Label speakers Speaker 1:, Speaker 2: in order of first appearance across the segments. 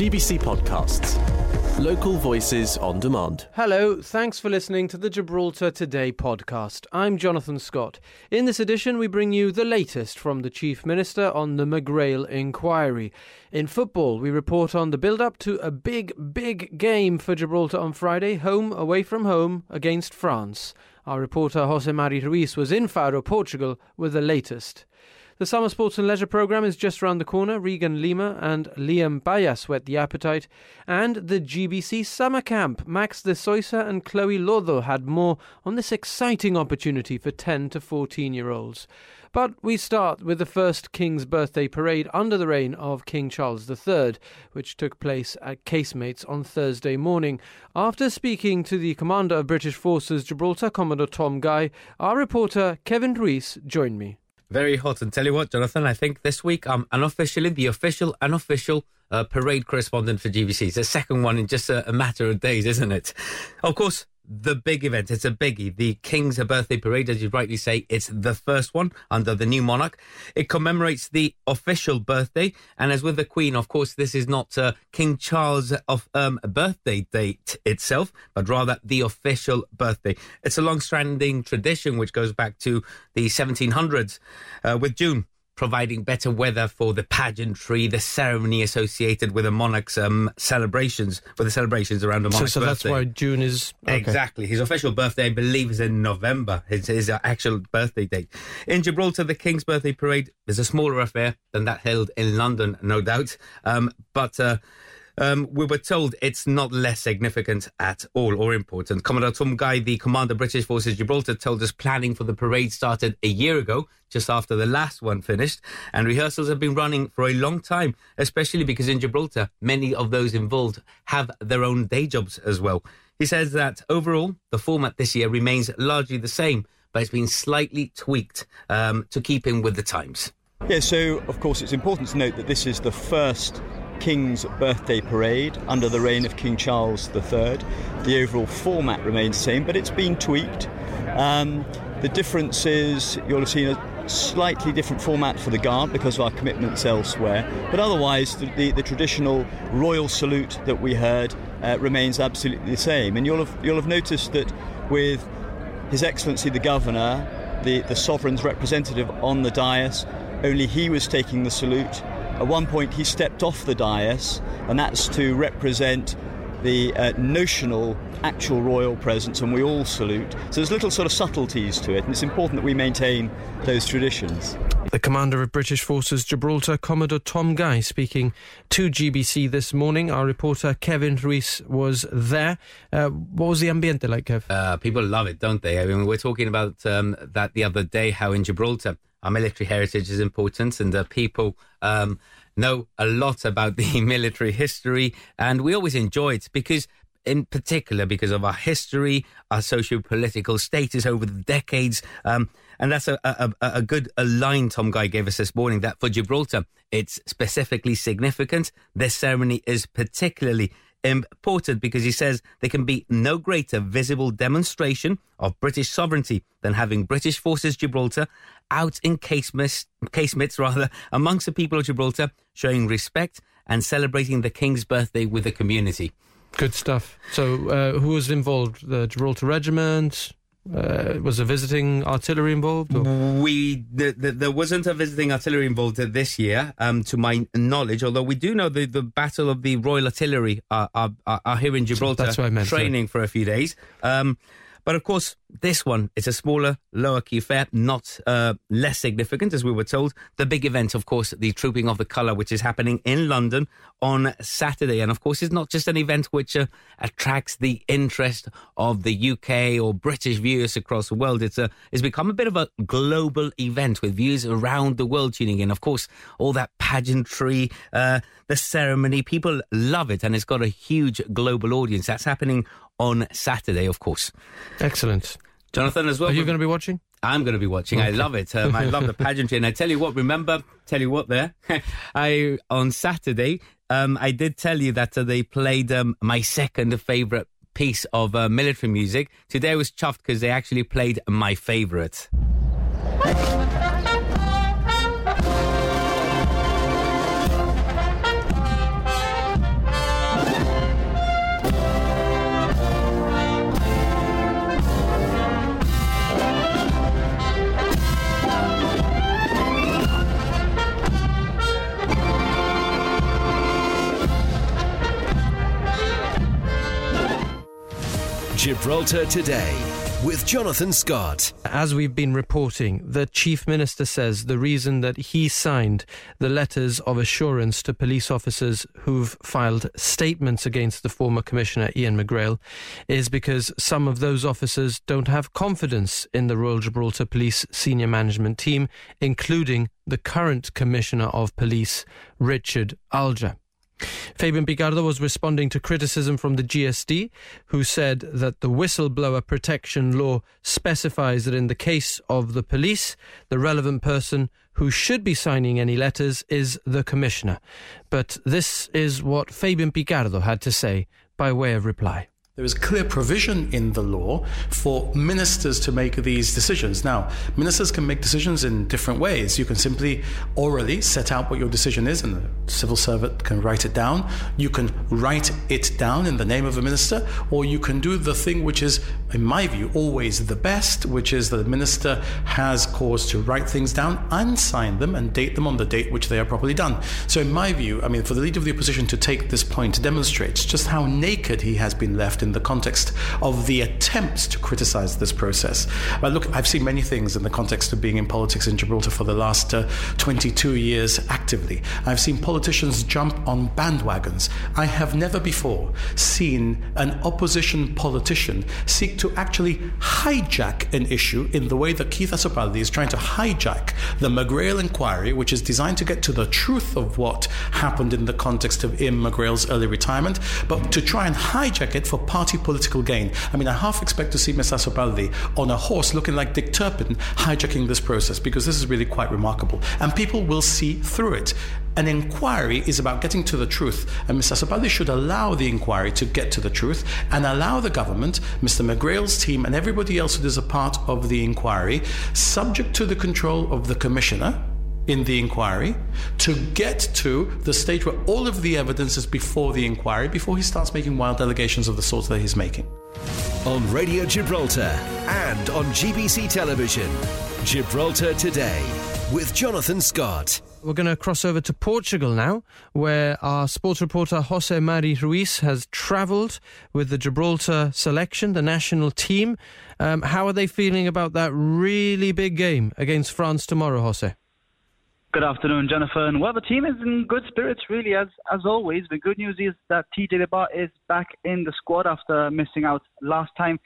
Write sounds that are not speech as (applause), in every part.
Speaker 1: GBC Podcasts. Local voices on demand.
Speaker 2: Hello, thanks for listening to the Gibraltar Today podcast. I'm Jonathan Scott. In this edition, we bring you the latest from the Chief Minister on the McGrail inquiry. In football, we report on the build up to a big, big game for Gibraltar on Friday, home away from home against France. Our reporter Jose Mari Ruiz was in Faro, Portugal, with the latest. The summer sports and leisure programme is just around the corner. Regan Lima and Liam Bayas whet the appetite. And the GBC summer camp. Max de Soisa and Chloe Lodo had more on this exciting opportunity for 10 to 14 year olds. But we start with the first King's birthday parade under the reign of King Charles III, which took place at Casemates on Thursday morning. After speaking to the commander of British Forces Gibraltar, Commodore Tom Guy, our reporter Kevin Ruiz joined me.
Speaker 3: Very hot. And tell you what, Jonathan, I think this week I'm unofficially the official, unofficial uh, parade correspondent for GBC. It's the second one in just a, a matter of days, isn't it? Of course, the big event. It's a biggie. The King's birthday parade, as you rightly say, it's the first one under the new monarch. It commemorates the official birthday, and as with the Queen, of course, this is not uh, King Charles' of um, birthday date itself, but rather the official birthday. It's a long-standing tradition which goes back to the 1700s, uh, with June providing better weather for the pageantry, the ceremony associated with a monarch's um, celebrations, with the celebrations around the monarch's
Speaker 2: so, so
Speaker 3: birthday.
Speaker 2: that's why June is okay.
Speaker 3: Exactly. His official birthday, I believe, is in November. His, his actual birthday date. In Gibraltar, the King's birthday parade is a smaller affair than that held in London, no doubt. Um, but uh, um, we were told it's not less significant at all or important. Commodore Tom Guy, the commander British Forces Gibraltar, told us planning for the parade started a year ago, just after the last one finished, and rehearsals have been running for a long time, especially because in Gibraltar, many of those involved have their own day jobs as well. He says that overall, the format this year remains largely the same, but it's been slightly tweaked um, to keep in with the times.
Speaker 4: Yeah, so of course it's important to note that this is the first King's birthday parade under the reign of King Charles III. The overall format remains the same, but it's been tweaked. Um, the difference is you'll have seen a slightly different format for the Guard because of our commitments elsewhere, but otherwise the, the, the traditional royal salute that we heard uh, remains absolutely the same. And you'll have, you'll have noticed that with His Excellency the Governor, the, the sovereign's representative on the dais, only he was taking the salute at one point, he stepped off the dais, and that's to represent the uh, notional actual royal presence, and we all salute. So there's little sort of subtleties to it, and it's important that we maintain those traditions.
Speaker 2: The commander of British Forces Gibraltar, Commodore Tom Guy, speaking to GBC this morning. Our reporter Kevin Ruiz was there. Uh, what was the ambiente like, Kev?
Speaker 3: Uh, people love it, don't they? I mean, we're talking about um, that the other day, how in Gibraltar our military heritage is important, and uh, people um, know a lot about the (laughs) military history, and we always enjoy it because. In particular, because of our history, our socio-political status over the decades, um, and that's a, a, a good a line Tom Guy gave us this morning. That for Gibraltar, it's specifically significant. This ceremony is particularly important because he says there can be no greater visible demonstration of British sovereignty than having British forces Gibraltar out in casemates, casemates rather, amongst the people of Gibraltar, showing respect and celebrating the King's birthday with the community.
Speaker 2: Good stuff. So, uh, who was involved? The Gibraltar Regiment, uh, was a visiting artillery involved? Or?
Speaker 3: We the, the, there wasn't a visiting artillery involved this year, um, to my knowledge. Although we do know the, the Battle of the Royal Artillery are, are, are here in Gibraltar,
Speaker 2: That's what I meant,
Speaker 3: training
Speaker 2: sorry.
Speaker 3: for a few days. Um, but of course, this one is a smaller, lower key affair, not uh, less significant, as we were told. The big event, of course, the Trooping of the Colour, which is happening in London on Saturday. And of course, it's not just an event which uh, attracts the interest of the UK or British viewers across the world. It's, a, it's become a bit of a global event with viewers around the world tuning in. Of course, all that pageantry, uh, the ceremony, people love it, and it's got a huge global audience. That's happening on Saturday, of course.
Speaker 2: Excellent.
Speaker 3: Jonathan, as well.
Speaker 2: Are you going to be watching?
Speaker 3: I'm going to be watching. I love it. Um, I love the (laughs) pageantry, and I tell you what. Remember, tell you what. There, (laughs) I on Saturday, um, I did tell you that uh, they played um, my second favorite piece of uh, military music. Today I was chuffed because they actually played my favorite. (laughs)
Speaker 5: Gibraltar Today with Jonathan Scott.
Speaker 2: As we've been reporting, the Chief Minister says the reason that he signed the letters of assurance to police officers who've filed statements against the former Commissioner Ian McGrail is because some of those officers don't have confidence in the Royal Gibraltar Police senior management team, including the current Commissioner of Police, Richard Ullger. Fabian Picardo was responding to criticism from the GSD, who said that the whistleblower protection law specifies that in the case of the police, the relevant person who should be signing any letters is the commissioner. But this is what Fabian Picardo had to say by way of reply.
Speaker 6: There is clear provision in the law for ministers to make these decisions. Now, ministers can make decisions in different ways. You can simply orally set out what your decision is, and the civil servant can write it down. You can write it down in the name of a minister, or you can do the thing which is, in my view, always the best, which is that the minister has cause to write things down and sign them and date them on the date which they are properly done. So, in my view, I mean, for the leader of the opposition to take this point demonstrates just how naked he has been left in the context of the attempts to criticize this process. But look, I've seen many things in the context of being in politics in Gibraltar for the last uh, 22 years actively. I've seen politicians jump on bandwagons. I have never before seen an opposition politician seek to actually hijack an issue in the way that Keith Azzopardi is trying to hijack the McGrail inquiry, which is designed to get to the truth of what happened in the context of Ian McGrail's early retirement, but to try and hijack it for party political gain. I mean, I half expect to see Ms. Azzopardi on a horse looking like Dick Turpin hijacking this process because this is really quite remarkable. And people will see through it. An inquiry is about getting to the truth, and Mr. Azzopardi should allow the inquiry to get to the truth and allow the government, Mr. McGrail's team, and everybody else that is a part of the inquiry, subject to the control of the commissioner, in the inquiry to get to the stage where all of the evidence is before the inquiry, before he starts making wild allegations of the sort that he's making.
Speaker 5: On Radio Gibraltar and on GBC Television, Gibraltar Today with Jonathan Scott.
Speaker 2: We're going to cross over to Portugal now, where our sports reporter Jose Mari Ruiz has travelled with the Gibraltar selection, the national team. Um, how are they feeling about that really big game against France tomorrow, Jose?
Speaker 7: Good afternoon, Jonathan. Well, the team is in good spirits, really, as as always. The good news is that Tjay De Barr is back in the squad after missing out last time.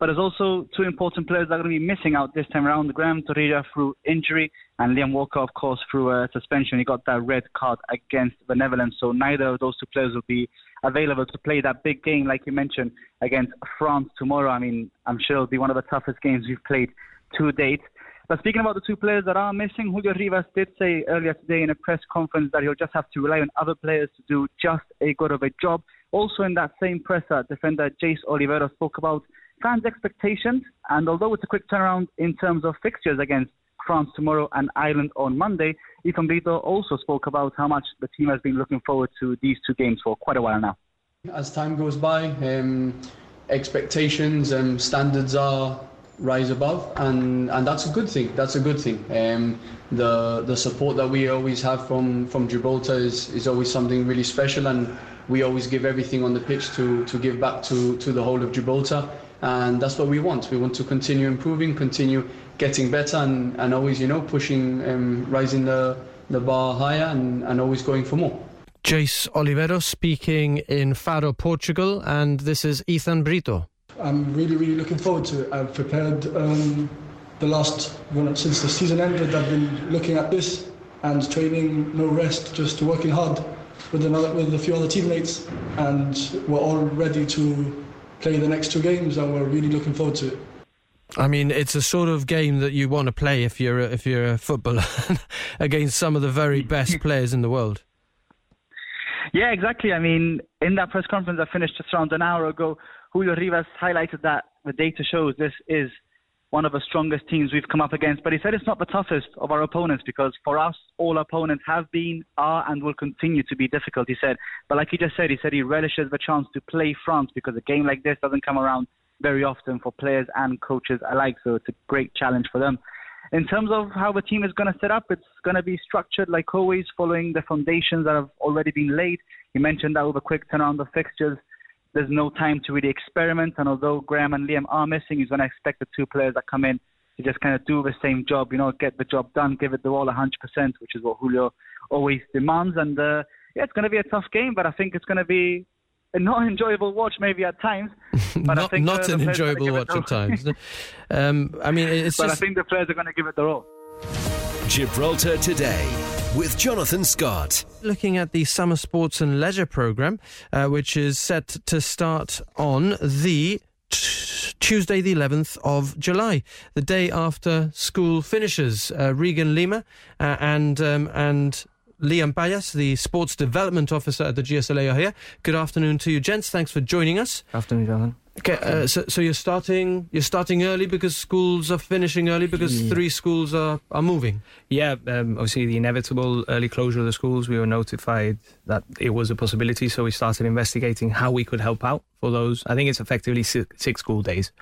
Speaker 7: But there's also two important players that are going to be missing out this time around. Graeme Torrilla through injury and Liam Walker, of course, through a suspension. He got that red card against the Netherlands. So neither of those two players will be available to play that big game, like you mentioned, against France tomorrow. I mean, I'm sure it'll be one of the toughest games we've played to date. But speaking about the two players that are missing, Julio Ribas did say earlier today in a press conference that he'll just have to rely on other players to do just a good of a job. Also in that same presser, uh, defender Jayce Olivero spoke about fans' expectations, and although it's a quick turnaround in terms of fixtures against France tomorrow and Ireland on Monday, Ethan Brito also spoke about how much the team has been looking forward to these two games for quite a while now.
Speaker 8: As time goes by, um, expectations and standards are rise above, and and that's a good thing. That's a good thing. Um, the the support that we always have from from Gibraltar is, is always something really special, and we always give everything on the pitch to to give back to to the whole of Gibraltar, and that's what we want. We want to continue improving, continue getting better, and, and always you know pushing, um, rising the the bar higher, and, and always going for more.
Speaker 2: Jayce Olivero speaking in Faro, Portugal, and this is Ethan Brito.
Speaker 9: I'm really, really looking forward to it. I've prepared um, the last, well, since the season ended, I've been looking at this and training, no rest, just working hard with, another, with a few other teammates. And we're all ready to play the next two games, and we're really looking forward to it.
Speaker 2: I mean, it's a sort of game that you want to play if you're a, if you're a footballer (laughs) against some of the very best players in the world.
Speaker 7: Yeah, exactly. I mean, in that press conference I finished just around an hour ago, Julio Ribas highlighted that the data shows this is one of the strongest teams we've come up against. But he said it's not the toughest of our opponents because for us, all opponents have been, are, and will continue to be difficult, he said. But like he just said, he said he relishes the chance to play France because a game like this doesn't come around very often for players and coaches alike. So it's a great challenge for them. In terms of how the team is going to set up, it's going to be structured like always, following the foundations that have already been laid. He mentioned that with a quick turnaround of fixtures there's no time to really experiment. And although Graham and Liam are missing, he's going to expect the two players that come in to just kind of do the same job, you know, get the job done, give it the all 100%, which is what Julio always demands. And uh, yeah, it's going to be a tough game, but I think it's going to be a not enjoyable watch maybe at times. (laughs) But
Speaker 2: not
Speaker 7: I think
Speaker 2: not
Speaker 7: uh,
Speaker 2: an
Speaker 7: the players are
Speaker 2: enjoyable watch at times. um, I mean, it's
Speaker 7: but
Speaker 2: just
Speaker 7: I think the players are going to give it their all.
Speaker 5: Gibraltar Today with Jonathan Scott.
Speaker 2: looking at the summer sports and leisure program, uh, which is set to start on the t- Tuesday, the 11th of July, the day after school finishes. Uh, Regan Lima uh, and um, and Liam Payas, the sports development officer at the GSLA, are here. Good afternoon to you, gents. Thanks for joining us.
Speaker 10: Afternoon, Jonathan.
Speaker 2: Okay, uh, so, so you're starting you're starting early because schools are finishing early because three schools are, are moving.
Speaker 10: Yeah, um, obviously the inevitable early closure of the schools. We were notified that it was a possibility, so we started investigating how we could help out for those. I think it's effectively six, six school days,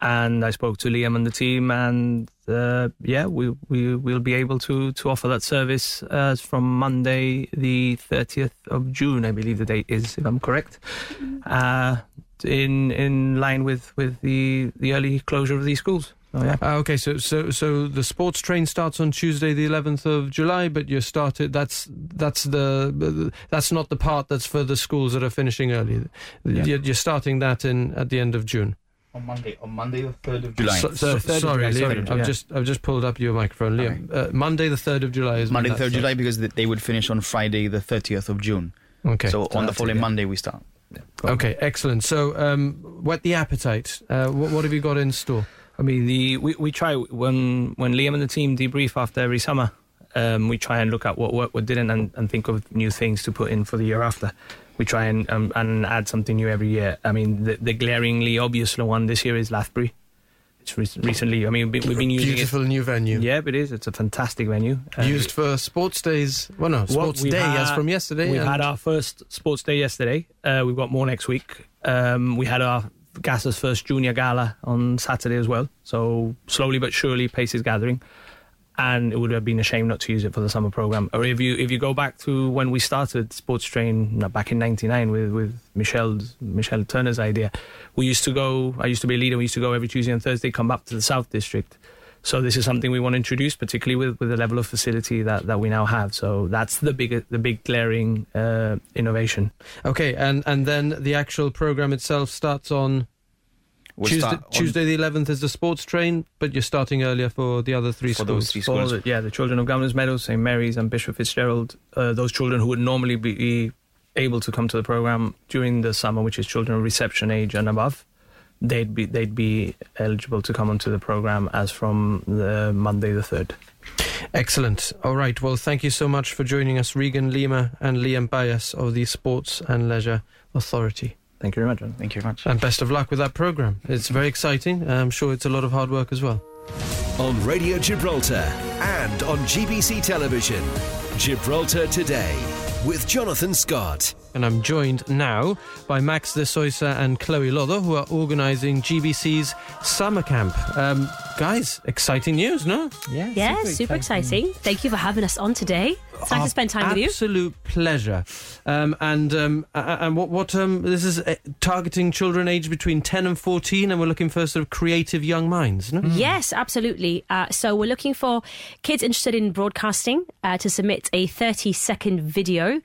Speaker 10: and I spoke to Liam and the team, and uh, yeah, we we will be able to to offer that service uh, from Monday, the thirtieth of June, I believe the date is, if I'm correct. Uh, in in line with, with the, the early closure of these schools. So, yeah.
Speaker 2: Uh, okay, so so so the sports train starts on Tuesday, the 11th of July, but you started. That's that's the that's not the part that's for the schools that are finishing early.
Speaker 10: Yeah.
Speaker 2: You're, you're starting that in at the end of June.
Speaker 10: On Monday, on Monday the third of
Speaker 11: July.
Speaker 2: So, so-
Speaker 10: Third of
Speaker 2: sorry,
Speaker 10: July,
Speaker 2: Liam,
Speaker 10: sorry,
Speaker 2: I've
Speaker 10: yeah.
Speaker 2: just I've just pulled up your microphone, Liam. Uh, Monday, the 3rd of July is
Speaker 11: Monday, the 3rd of July, because they would finish on Friday, the 30th of June.
Speaker 2: Okay.
Speaker 11: So on the following
Speaker 10: yeah.
Speaker 11: Monday, we start.
Speaker 2: Okay, excellent. So, um, whet the appetite. Uh, what, what have you got in store?
Speaker 10: I mean, the we, we try when when Liam and the team debrief after every summer. Um, we try and look at what worked, what didn't, and, and think of new things to put in for the year after. We try and um, and add something new every year. I mean, the, the glaringly obvious one this year is Lathbury. It's re- recently. I mean, we've been- using
Speaker 2: Beautiful new venue.
Speaker 10: it. Yeah, it is. It's a fantastic venue. Uh,
Speaker 2: Used for sports days. Well, no, sports day as from yesterday.
Speaker 10: We've had our first sports day yesterday. Uh, we've got more next week. Um, we had our Gas's first junior gala on Saturday as well. So slowly but surely, pace is gathering. And it would have been a shame not to use it for the summer program. Or if you if you go back to when we started Sports Train uh, back in '99 with with Michelle's Michelle Turner's idea, we used to go. I used to be a leader. We used to go every Tuesday and Thursday, come up to the South District. So this is something we want to introduce, particularly with, with the level of facility that, that we now have. So that's the big the big glaring uh, innovation.
Speaker 2: Okay, and and then the actual program itself starts on Tuesday. Tuesday the eleventh is the sports train, but you're starting earlier for the other three
Speaker 11: For
Speaker 2: schools.
Speaker 11: those three
Speaker 10: For
Speaker 11: schools.
Speaker 10: the, yeah, the children of Governors Meadows, St Mary's, and Bishop Fitzgerald, uh, those children who would normally be able to come to the program during the summer, which is children of reception age and above, they'd be they'd be eligible to come onto the program as from the Monday the third.
Speaker 2: Excellent. All right. Well, thank you so much for joining us, Regan Lima and Liam Bias of the Sports and Leisure Authority.
Speaker 10: Thank you very much. John.
Speaker 11: Thank you very much.
Speaker 2: And best of luck with that program. It's very exciting. I'm sure it's a lot of hard work as well.
Speaker 5: On Radio Gibraltar and on GBC Television. Gibraltar Today with Jonathan Scott.
Speaker 2: And I'm joined now by Max de Soisa and Chloe Lodo, who are organising GBC's summer camp. Um, guys, exciting news, no?
Speaker 12: Yeah, super, exciting. Thank you for having us on today. It's nice
Speaker 2: Our
Speaker 12: to spend time with you.
Speaker 2: Absolute pleasure. Um, and um, a- a- and what what um, this is uh, targeting children aged between ten and fourteen, and we're looking for sort of creative young minds. No?
Speaker 12: Yes, absolutely. Uh, so we're looking for kids interested in broadcasting uh, to submit a 30 second video.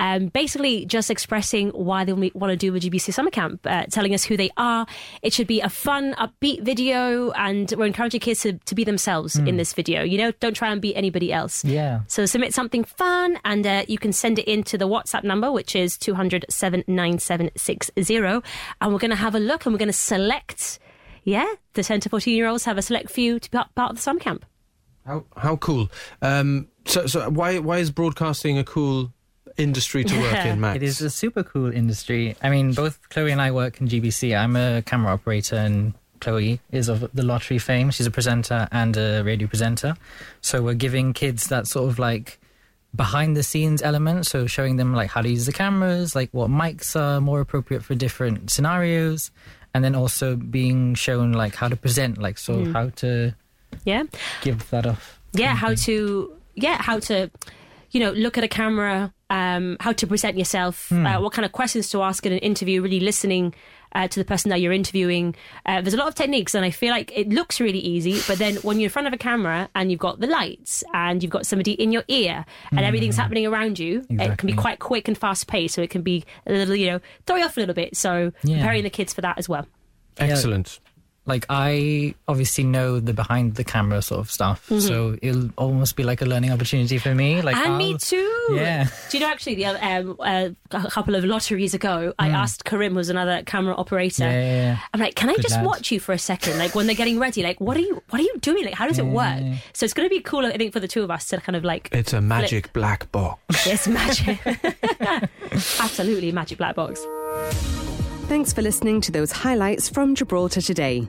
Speaker 12: Um, basically, just expressing why they want to do a GBC summer camp, uh, telling us who they are. It should be a fun, upbeat video, and we're encouraging kids to, to be themselves in this video. You know, don't try and be anybody else.
Speaker 13: Yeah.
Speaker 12: So submit something fun, and uh, you can send it in to the WhatsApp number, which is 200 79760. And we're going to have a look and we're going to select, yeah, the 10 to 14 year olds have a select few to be part of the summer camp.
Speaker 2: How how cool. Um, so so why why is broadcasting a cool industry to work in, Max?
Speaker 13: It is a super cool industry. I mean, both Chloe and I work in GBC. I'm a camera operator, and Chloe is of the lottery fame. She's a presenter and a radio presenter. So we're giving kids that sort of like behind the scenes element. So showing them like how to use the cameras, like what mics are more appropriate for different scenarios, and then also being shown like how to present, like so
Speaker 12: Mm.
Speaker 13: how to
Speaker 12: Yeah.
Speaker 13: give that off.
Speaker 12: Yeah, how to, yeah, how to you know, look at a camera, um, how to present yourself,
Speaker 13: Hmm.
Speaker 12: uh, what kind of questions to ask in an interview, really listening uh, to the person that you're interviewing. Uh, there's a lot of techniques, and I feel like it looks really easy, but then when you're in front of a camera and you've got the lights and you've got somebody in your ear and
Speaker 13: Hmm.
Speaker 12: everything's happening around you, it can be quite quick and fast paced. So it can be a little, you know, throw you off a little bit. So
Speaker 13: Yeah.
Speaker 12: preparing the kids for that as well.
Speaker 2: Excellent.
Speaker 13: Like I obviously know the behind the camera sort of stuff,
Speaker 12: Mhm.
Speaker 13: so it'll almost be like a learning opportunity for me. Like
Speaker 12: and me
Speaker 13: I'll-
Speaker 12: too.
Speaker 13: Yeah.
Speaker 12: Do you know actually the other, um, uh, a couple of lotteries ago, I
Speaker 13: Mm.
Speaker 12: asked Karim, who's another camera operator.
Speaker 13: Yeah, yeah, yeah.
Speaker 12: I'm like, can I
Speaker 13: Good
Speaker 12: just
Speaker 13: lad.
Speaker 12: watch you for a second? Like when they're getting ready, like what are you, what are you doing? Like how does it work? So it's going to be cool, I think, for the two of us to kind of like.
Speaker 2: It's a magic black box.
Speaker 12: Yes, magic. (laughs) Absolutely, magic black box.
Speaker 14: Thanks for listening to those highlights from Gibraltar today.